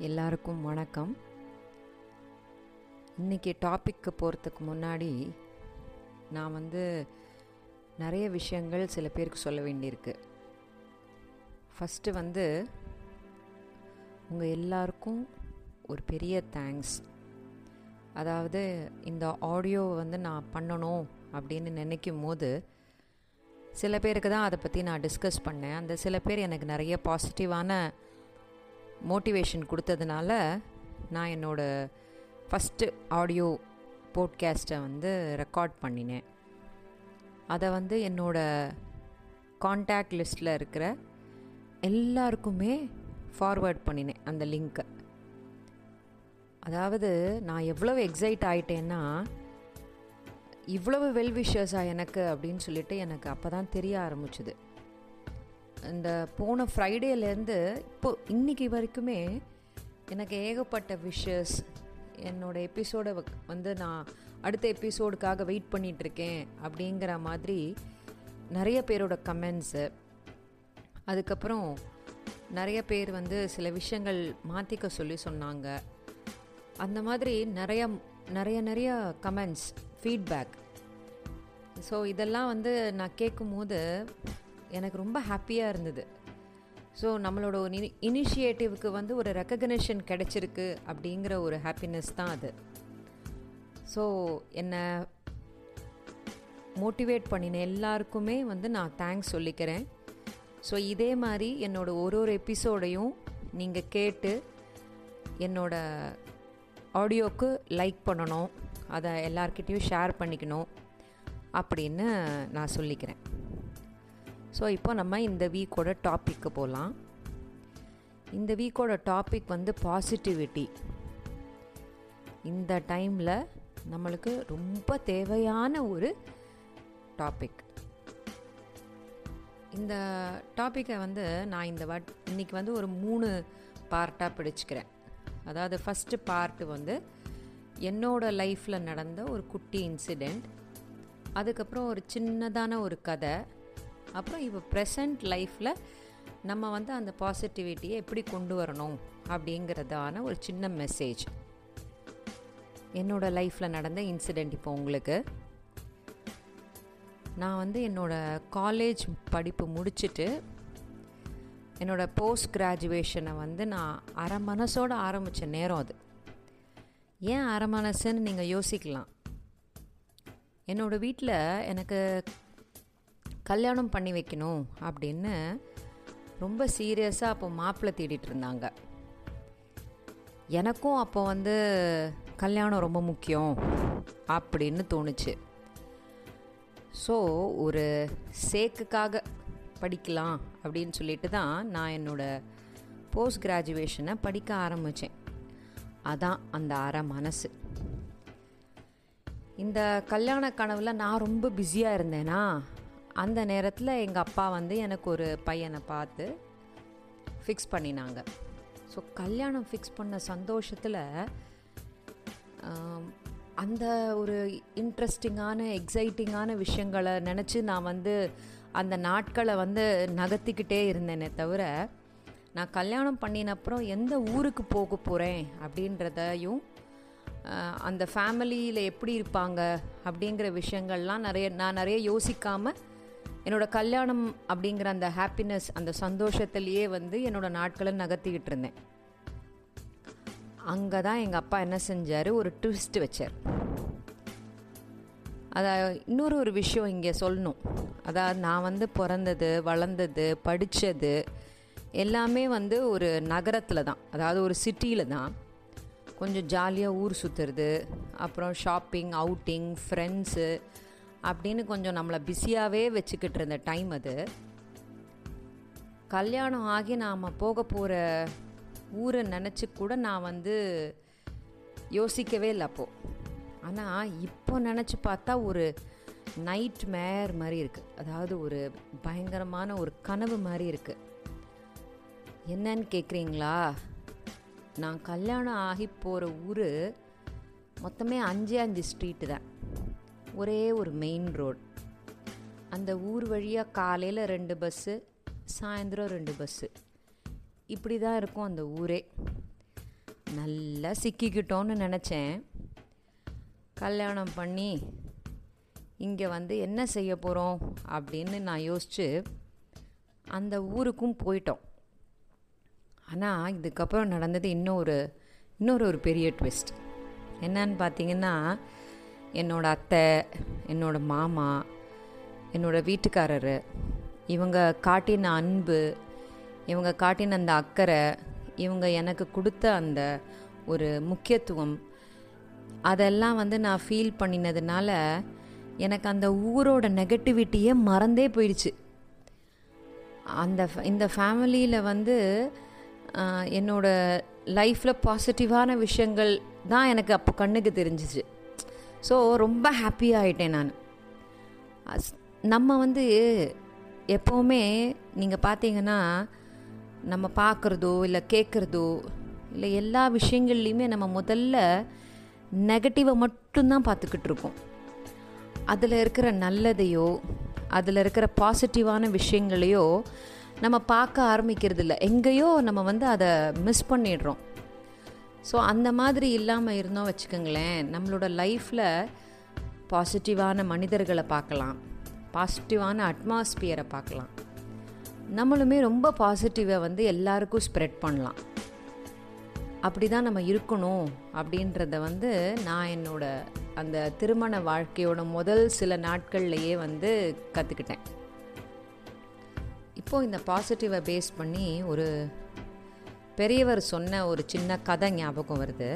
எல்லாருக்கும் வணக்கம். இன்றைக்கி டாப்பிக்கு போகிறதுக்கு முன்னாடி நான் வந்து நிறைய விஷயங்கள் சில பேருக்கு சொல்ல வேண்டியிருக்கு. ஃபஸ்ட்டு வந்து உங்கள் எல்லாருக்கும் ஒரு பெரிய தேங்க்ஸ் அதாவது இந்த ஆடியோ வந்து நான் பண்ணணும் அப்படின்னு நினைக்கும் போது சில பேருக்கு தான் அதை பற்றி நான் டிஸ்கஸ் பண்ணேன். அந்த சில பேர் எனக்கு நிறைய பாசிட்டிவான மோட்டிவேஷன் கொடுத்ததுனால நான் என்னோடய ஃபஸ்ட்டு ஆடியோ போட்காஸ்ட்டை வந்து ரெக்கார்ட் பண்ணினேன். அதை வந்து என்னோடய காண்டாக்ட் லிஸ்ட்டில் இருக்கிற எல்லாருக்குமே ஃபார்வேர்ட் பண்ணினேன் அந்த லிங்க்கை அதாவது நான் எவ்வளவு எக்ஸைட் ஆகிட்டேன்னா இவ்வளவு வெல்விஷர்ஸாக எனக்கு அப்படின்னு சொல்லிட்டு எனக்கு அப்போ தான் தெரிய ஆரம்பிச்சுது. இந்த போன ஃப்ரைடேலேருந்து இப்போ இன்னைக்கு வரைக்குமே எனக்கு ஏகப்பட்ட விஷஸ் என்னோடய எபிசோடை வந்து நான் அடுத்த எபிசோடுக்காக வெயிட் பண்ணிகிட்ருக்கேன் அப்படிங்கிற மாதிரி நிறைய பேரோட கமெண்ட்ஸு அதுக்கப்புறம் நிறைய பேர் வந்து சில விஷயங்கள் மாற்றிக்க சொல்லி சொன்னாங்க. அந்த மாதிரி நிறைய நிறைய நிறைய கமெண்ட்ஸ் ஃபீட்பேக் ஸோ இதெல்லாம் வந்து நான் கேட்கும்போது எனக்கு ரொம்ப ஹாப்பியாக இருந்தது. ஸோ நம்மளோட ஒரு இனிஷியேட்டிவ்க்கு வந்து ஒரு ரெக்கக்னிஷன் கிடச்சிருக்கு அப்படிங்கிற ஒரு ஹாப்பினஸ் தான் அது. ஸோ என்னை மோட்டிவேட் பண்ணின எல்லாருக்குமே வந்து நான் தேங்க்ஸ் சொல்லிக்கிறேன். ஸோ இதே மாதிரி என்னோட ஒரு ஒரு எபிசோடையும் நீங்கள் கேட்டு என்னோட ஆடியோக்கு லைக் பண்ணணும். அதை எல்லார்கிட்டேயும் ஷேர் பண்ணிக்கணும் அப்படின்னு நான் சொல்லிக்கிறேன். ஸோ இப்போ நம்ம இந்த வீக்கோட டாப்பிக்கு போகலாம் இந்த வீக்கோட டாபிக் வந்து பாசிட்டிவிட்டி இந்த டைமில் நம்மளுக்கு ரொம்ப தேவையான ஒரு டாபிக் இந்த டாப்பிக்கை வந்து நான் இந்த வாட் இன்றைக்கி வந்து ஒரு மூணு பார்ட்டாக பிடிச்சிக்கிறேன் அதாவது ஃபஸ்ட்டு பார்ட்டு வந்து என்னோடய லைஃப்பில் நடந்த ஒரு குட்டி இன்சிடெண்ட் அதுக்கப்புறம் ஒரு சின்னதான ஒரு கதை. அப்புறம் இப்போ ப்ரெசண்ட் லைஃப்பில் நம்ம வந்து அந்த பாசிட்டிவிட்டியை எப்படி கொண்டு வரணும் அப்படிங்கிறதான ஒரு சின்ன மெசேஜ் என்னோடய லைஃப்பில் நடந்த இன்சிடெண்ட் இப்போ உங்களுக்கு. நான் வந்து என்னோடய காலேஜ் படிப்பு முடிச்சுட்டு என்னோடய போஸ்ட் கிராஜுவேஷனை வந்து நான் அரை மனசோடு ஆரம்பித்த நேரம் அது. ஏன் அரை மனசுன்னு நீங்கள் யோசிக்கலாம். என்னோடய வீட்டில் எனக்கு கல்யாணம் பண்ணி வைக்கணும் அப்படின்னு ரொம்ப சீரியஸாக அப்போ மாப்பிள்ளை தேடிட்டு இருந்தாங்க. எனக்கும் அப்போ வந்து கல்யாணம் ரொம்ப முக்கியம் அப்படின்னு தோணுச்சு. ஸோ ஒரு சேக்குக்காக படிக்கலாம் அப்படின்னு சொல்லிட்டு தான் நான் என்னோடய போஸ்ட் கிராஜுவேஷனை படிக்க ஆரம்பித்தேன் அதான் அந்த அரை மனசு. இந்த கல்யாண கனவில் நான் ரொம்ப பிஸியாக இருந்தேனா அந்த நேரத்தில் எங்கள் அப்பா வந்து எனக்கு ஒரு பையனை பார்த்து ஃபிக்ஸ் பண்ணினாங்க. ஸோ கல்யாணம் ஃபிக்ஸ் பண்ண சந்தோஷத்தில் அந்த ஒரு இன்ட்ரெஸ்டிங்கான எக்ஸைட்டிங்கான விஷயங்களை நினச்சி நான் வந்து அந்த நாட்களை வந்து நகர்த்திக்கிட்டே இருந்தேனே தவிர நான் கல்யாணம் பண்ணினப்புறம் எந்த ஊருக்கு போக போகிறேன் அப்படின்றதையும் அந்த ஃபேமிலியில் எப்படி இருப்பாங்க அப்படிங்கிற விஷயங்கள்லாம் நிறைய நான் நிறைய யோசிக்காமல் என்னோடய கல்யாணம் அப்படிங்கிற அந்த ஹாப்பினஸ் அந்த சந்தோஷத்துலேயே வந்து என்னோடய நாட்களை நகர்த்திக்கிட்டு இருந்தேன். அங்கே தான் எங்கள் அப்பா என்ன செஞ்சார்? ஒரு ட்விஸ்ட் வச்சார். அதை இன்னொரு ஒரு விஷயம் இங்கே சொல்லணும். அதாவது நான் வந்து பிறந்தது வளர்ந்தது படித்தது எல்லாமே வந்து ஒரு நகரத்தில் தான். அதாவது ஒரு சிட்டியில் தான். கொஞ்சம் ஜாலியாக ஊர் சுற்றுறது அப்புறம் ஷாப்பிங் அவுட்டிங் ஃப்ரெண்ட்ஸு அப்படின்னு கொஞ்சம் நம்மளை பிஸியாகவே வச்சுக்கிட்டு இருந்த டைம் அது. கல்யாணம் ஆகி நாம் போக போகிற ஊரை நினச்சி கூட நான் வந்து யோசிக்கவே இல்லை அப்போது ஆனால் இப்போ நினச்சி பார்த்தா ஒரு நைட் மேர் மாதிரி இருக்குது அதாவது ஒரு பயங்கரமான ஒரு கனவு மாதிரி இருக்குது என்னன்னு கேட்குறீங்களா நான் கல்யாணம் ஆகி போகிற ஊர் மொத்தமே அஞ்சு அஞ்சு ஸ்ட்ரீட்டு தான். ஒரே ஒரு மெயின் ரோடு அந்த ஊர் வழியாக காலையில் ரெண்டு பஸ்ஸு சாயந்தரம் ரெண்டு பஸ்ஸு இப்படி தான் இருக்கும் அந்த ஊரே. நல்லா சிக்கிக்கிட்டோன்னு நினச்சேன். கல்யாணம் பண்ணி இங்கே வந்து என்ன செய்ய போகிறோம் அப்படின்னு நான் யோசித்து அந்த ஊருக்கும் போயிட்டோம். ஆனால் இதுக்கப்புறம் நடந்தது இன்னொரு இன்னொரு ஒரு பெரிய ட்விஸ்ட் என்னன்னு பார்த்தீங்கன்னா என்னோடய அத்தை என்னோடய மாமா என்னோடய வீட்டுக்காரர் இவங்க காட்டின அன்பு இவங்க காட்டின அந்த அக்கறை இவங்க எனக்கு கொடுத்த அந்த ஒரு முக்கியத்துவம் அதெல்லாம் வந்து நான் ஃபீல் பண்ணினதுனால எனக்கு அந்த ஊரோட நெகட்டிவிட்டியே மறந்தே போயிடுச்சு. அந்த இந்த ஃபேமிலியில் வந்து என்னோட லைஃப்பில் பாசிட்டிவான விஷயங்கள் தான் எனக்கு அப்போ கண்ணுக்கு தெரிஞ்சிச்சு. ஸோ ரொம்ப ஹாப்பியாகிட்டேன் நான். நம்ம வந்து எப்போவுமே நீங்கள் பார்த்தீங்கன்னா நம்ம பார்க்குறதோ இல்லை கேட்குறதோ இல்லை எல்லா விஷயங்கள்லையுமே நம்ம முதல்ல நெகட்டிவை மட்டும்தான் பார்த்துக்கிட்டு இருக்கோம். அதில் இருக்கிற நல்லதையோ அதில் இருக்கிற பாசிட்டிவான விஷயங்களையோ நம்ம பார்க்க ஆரம்பிக்கிறது இல்லை எங்கேயோ நம்ம வந்து அதை மிஸ் பண்ணிடுறோம். ஸோ அந்த மாதிரி இல்லாமல் இருந்தோம் வச்சுக்கோங்களேன். நம்மளோட லைஃப்பில் பாசிட்டிவான மனிதர்களை பார்க்கலாம். பாசிட்டிவான அட்மாஸ்பியரை பார்க்கலாம். நம்மளுமே ரொம்ப பாசிட்டிவை வந்து எல்லாருக்கும் ஸ்ப்ரெட் பண்ணலாம். அப்படி தான் நம்ம இருக்கணும் அப்படின்றத வந்து நான் என்னோட அந்த திருமண வாழ்க்கையோட முதல் சில நாட்கள்லையே வந்து கற்றுக்கிட்டேன் இப்போது இந்த பாசிட்டிவை பேஸ் பண்ணி ஒரு பெரியவர் சொன்ன ஒரு சின்ன கதை ஞாபகம் வருது.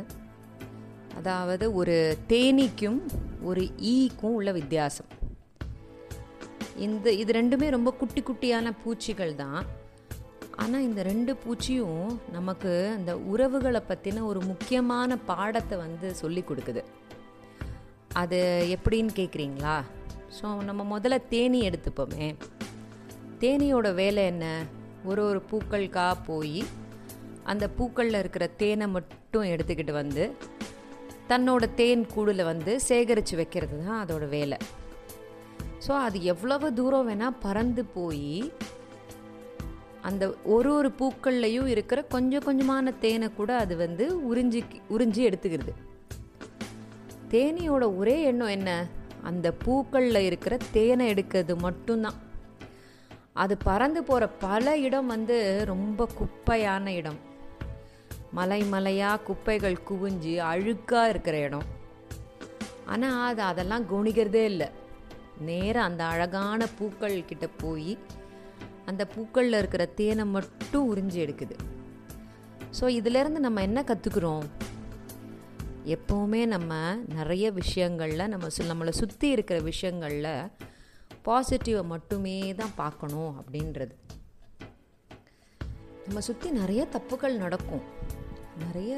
அதாவது ஒரு தேனீக்கும் ஒரு ஈக்கும் உள்ள வித்தியாசம். இந்த இது ரெண்டுமே ரொம்ப குட்டி குட்டியான பூச்சிகள் தான். ஆனால் இந்த ரெண்டு பூச்சியும் நமக்கு அந்த உறவுகளை பற்றின ஒரு முக்கியமான பாடத்தை வந்து சொல்லி கொடுக்குது. அது எப்படின்னு கேட்குறீங்களா ஸோ நம்ம முதல்ல தேனி எடுத்துப்போமே. தேனியோட வேலை என்ன? ஒரு ஒரு பூக்களுக்காக போய் அந்த பூக்களில் இருக்கிற தேனை மட்டும் எடுத்துக்கிட்டு வந்து தன்னோட தேன் கூடில் வந்து சேகரித்து வைக்கிறது தான் அதோட வேலை. ஸோ அது எவ்வளவு தூரம் வேணால் பறந்து போய் அந்த ஒரு ஒரு பூக்கள்லையும் இருக்கிற கொஞ்சம் கொஞ்சமான தேனை கூட அது வந்து உறிஞ்சி உறிஞ்சி எடுத்துக்கிறது. தேனியோட ஒரே எண்ணம் என்ன? அந்த பூக்களில் இருக்கிற தேனை எடுக்கிறது மட்டும்தான். அது பறந்து போகிற பல இடம் வந்து ரொம்ப குப்பையான இடம். மலை மலையாக குப்பைகள் குவிஞ்சு அழுக்காக இருக்கிற இடம். ஆனால் அது அதெல்லாம் கவனிக்கிறதே இல்லை. நேராக அந்த அழகான பூக்கள் கிட்ட போய் அந்த பூக்களில் இருக்கிற தேனை மட்டும் உறிஞ்சி எடுக்குது. ஸோ இதிலேருந்து நம்ம என்ன கற்றுக்குறோம் எப்போவுமே நம்ம நிறைய விஷயங்களில் நம்ம சு நம்மளை சுற்றி இருக்கிற விஷயங்களில் பாசிட்டிவை மட்டுமே தான் பார்க்கணும் அப்படின்றது. நம்ம சுற்றி நிறைய தப்புகள் நடக்கும். நிறைய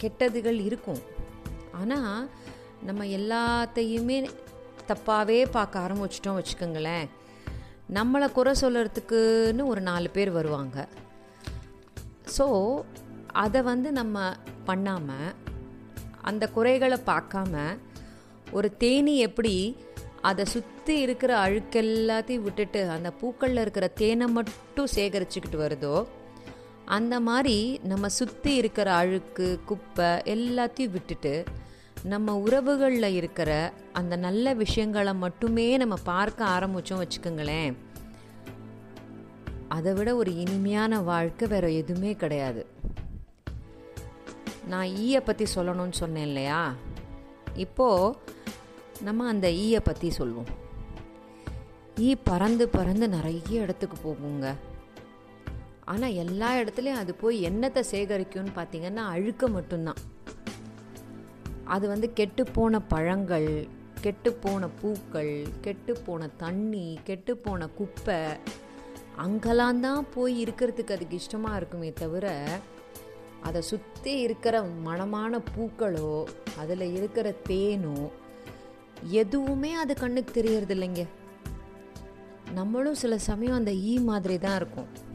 கெட்டதுகள் இருக்கும். ஆனால் நம்ம எல்லாத்தையுமே தப்பாகவே பார்க்க ஆரம்பிச்சிட்டோம் வச்சுக்கோங்களேன். நம்மளை குறை சொல்கிறதுக்குன்னு ஒரு நாலு பேர் வருவாங்க. ஸோ அதை வந்து நம்ம பண்ணாமல் அந்த குறைகளை பார்க்காம ஒரு தேனி எப்படி அதை சுற்றி இருக்கிற அழுக்கெல்லாத்தையும் விட்டுட்டு அந்த பூக்களில் இருக்கிற தேனை மட்டும் சேகரிச்சுக்கிட்டு வருதோ அந்த மாதிரி நம்ம சுற்றி இருக்கிற அழுக்கு குப்பை எல்லாத்தையும் விட்டுட்டு நம்ம உறவுகளில் இருக்கிற அந்த நல்ல விஷயங்களை மட்டுமே நம்ம பார்க்க ஆரம்பித்தோம் வச்சுக்கோங்களேன். அதை விட ஒரு இனிமையான வாழ்க்கை வேறு எதுவுமே கிடையாது. நான் ஈயை பற்றி சொல்லணும்னு சொன்னேன் இல்லையா? இப்போது நம்ம அந்த ஈயை பற்றி சொல்லுவோம் ஈ பறந்து பறந்து நிறைய இடத்துக்கு போகுங்க. ஆனால் எல்லா இடத்துலையும் அது போய் என்னத்தை சேகரிக்கும்னு பார்த்தீங்கன்னா அழுக்க மட்டும்தான். அது வந்து கெட்டுப்போன பழங்கள் கெட்டுப்போன பூக்கள் கெட்டுப்போன தண்ணி கெட்டுப்போன குப்பை அங்கெல்லாம் தான் போய் இருக்கிறதுக்கு அதுக்கு இஷ்டமாக இருக்குமே தவிர அதை சுற்றி இருக்கிற மனமான பூக்களோ அதில் இருக்கிற தேனோ எதுவுமே அது கண்ணுக்கு தெரியறது இல்லைங்க நம்மளும் சில சமயம் அந்த ஈ மாதிரி தான் இருக்கும்.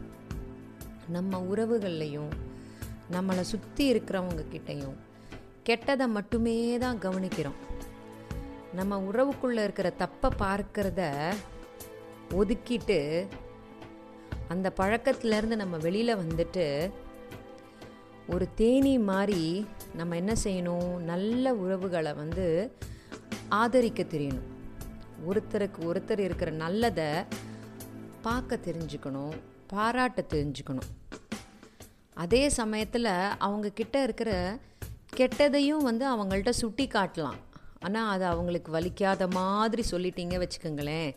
நம்ம உறவுகள்லையும் நம்மளை சுற்றி இருக்கிறவங்க கிட்டையும் கெட்டதை மட்டுமே தான் கவனிக்கிறோம். நம்ம உறவுக்குள்ளே இருக்கிற தப்பை பார்க்கிறத ஒதுக்கிட்டு அந்த பழக்கத்திலேருந்து நம்ம வெளியில் வந்துட்டு ஒரு தேனி மாதிரி நம்ம என்ன செய்யணும்? நல்ல உறவுகளை வந்து ஆதரிக்க தெரியணும். ஒருத்தருக்கு ஒருத்தர் இருக்கிற நல்லதை பார்க்க தெரிஞ்சுக்கணும். பாராட்ட தெரிஞ்சுக்கணும். அதே சமயத்தில் அவங்கக்கிட்ட இருக்கிற கெட்டதையும் வந்து அவங்கள்ட்ட சுட்டி காட்டலாம். ஆனால் அது அவங்களுக்கு வலிக்காத மாதிரி சொல்லிட்டீங்க வச்சுக்கோங்களேன்.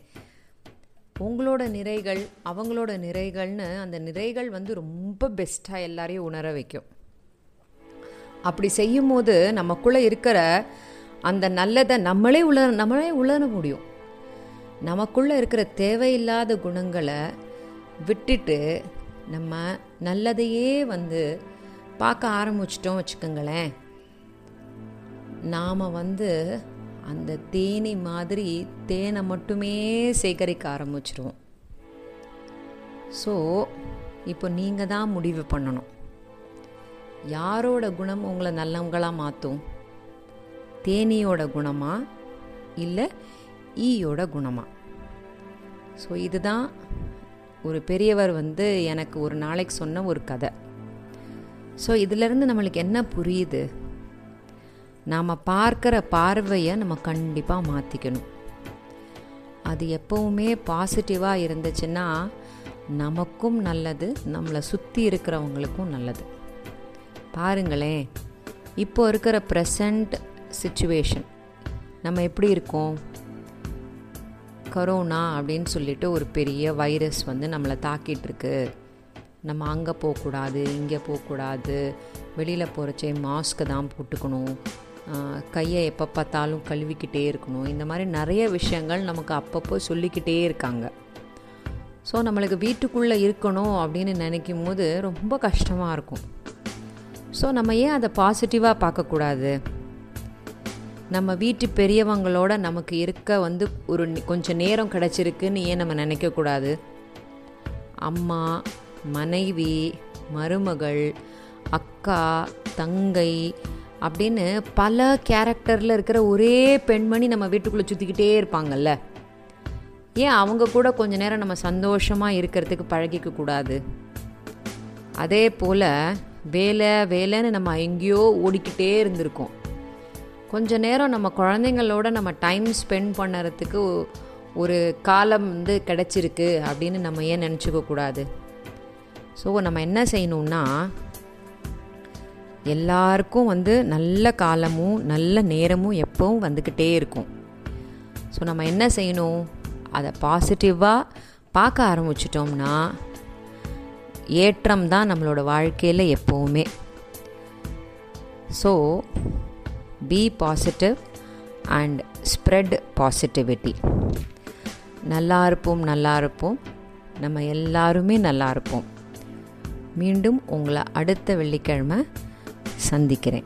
உங்களோட நிறைகள் அவங்களோட நிறைகள்னு அந்த நிறைகள் வந்து ரொம்ப பெஸ்ட்டாக எல்லாரையும் உணர வைக்கும். அப்படி செய்யும்போது நமக்குள்ளே இருக்கிற அந்த நல்லதை நம்மளே உணர நம்மளே உணர முடியும். நமக்குள்ளே இருக்கிற தேவையில்லாத குணங்களை விட்டுட்டு நம்ம நல்லதையே வந்து பார்க்க ஆரம்பிச்சிட்டோம் வச்சுக்கோங்களேன். நாம் வந்து அந்த தேனி மாதிரி தேனை மட்டுமே சேகரிக்க ஆரம்பிச்சிருவோம். ஸோ இப்போ நீங்கள் தான் முடிவு பண்ணணும். யாரோட குணம் உங்களை நல்லவங்களாக மாற்றும் தேனியோட குணமா? இல்லை ஈயோட குணமா? ஸோ இதுதான் ஒரு பெரியவர் வந்து எனக்கு ஒரு நாளைக்கு சொன்ன ஒரு கதை. ஸோ இதிலிருந்து நம்மளுக்கு என்ன புரியுது? நாம் பார்க்குற பார்வையை நம்ம கண்டிப்பாக மாற்றிக்கணும் அது எப்போவுமே பாசிட்டிவாக இருந்துச்சுன்னா நமக்கும் நல்லது நம்மளை சுற்றி இருக்கிறவங்களுக்கும் நல்லது. பாருங்களேன் இப்போ இருக்கிற ப்ரெசண்ட் சுச்சுவேஷன் நம்ம எப்படி இருக்கோம்? கரோனா அப்படின்னு சொல்லிட்டு ஒரு பெரிய வைரஸ் வந்து நம்மளை தாக்கிட்டுருக்கு. நம்ம அங்கே போகக்கூடாது இங்கே போகக்கூடாது வெளியில் போகிறச்சே மாஸ்க்கு தான் போட்டுக்கணும். கையை எப்போ பார்த்தாலும் கழுவிக்கிட்டே இருக்கணும். இந்த மாதிரி நிறைய விஷயங்கள் நமக்கு அப்பப்போ சொல்லிக்கிட்டே இருக்காங்க. ஸோ நம்மளுக்கு வீட்டுக்குள்ளே இருக்கணும் அப்படின்னு நினைக்கும் போது ரொம்ப கஷ்டமாக இருக்கும். ஸோ நம்ம ஏன் அதை பாசிட்டிவாக பார்க்கக்கூடாது? நம்ம வீட்டு பெரியவங்களோட நமக்கு இருக்க வந்து ஒரு கொஞ்சம் நேரம் கிடச்சிருக்குன்னு ஏன் நம்ம நினைக்கக்கூடாது அம்மா மனைவி மருமகள் அக்கா தங்கை அப்படின்னு பல கேரக்டரில் இருக்கிற ஒரே பெண்மணி நம்ம வீட்டுக்குள்ளே சுற்றிக்கிட்டே இருப்பாங்கல்ல. ஏன் அவங்க கூட கொஞ்ச நேரம் நம்ம சந்தோஷமாக இருக்கிறதுக்கு பழகிக்க கூடாது? அதே போல் வேலை வேலைன்னு நம்ம எங்கேயோ ஓடிக்கிட்டே இருந்திருக்கோம். கொஞ்ச நேரம் நம்ம குழந்தைங்களோட நம்ம டைம் ஸ்பெண்ட் பண்ணுறதுக்கு ஒரு காலம் வந்து கிடச்சிருக்கு அப்படின்னு நம்ம ஏன் நினச்சிக்க கூடாது? ஸோ நம்ம என்ன செய்யணும்னா எல்லாருக்கும் வந்து நல்ல காலமும் நல்ல நேரமும் எப்பவும் வந்துக்கிட்டே இருக்கும். ஸோ நம்ம என்ன செய்யணும்? அதை பாசிட்டிவாக பார்க்க ஆரம்பிச்சிட்டோம்னா ஏற்றம் தான் நம்மளோட வாழ்க்கையில் எப்போவுமே. So be positive and spread positivity நல்லா இருப்போம் நல்லா இருப்போம். நம்ம எல்லாருமே நல்லா இருப்போம். மீண்டும் உங்களை அடுத்த வெள்ளிக்கிழமை சந்திக்கிறேன்.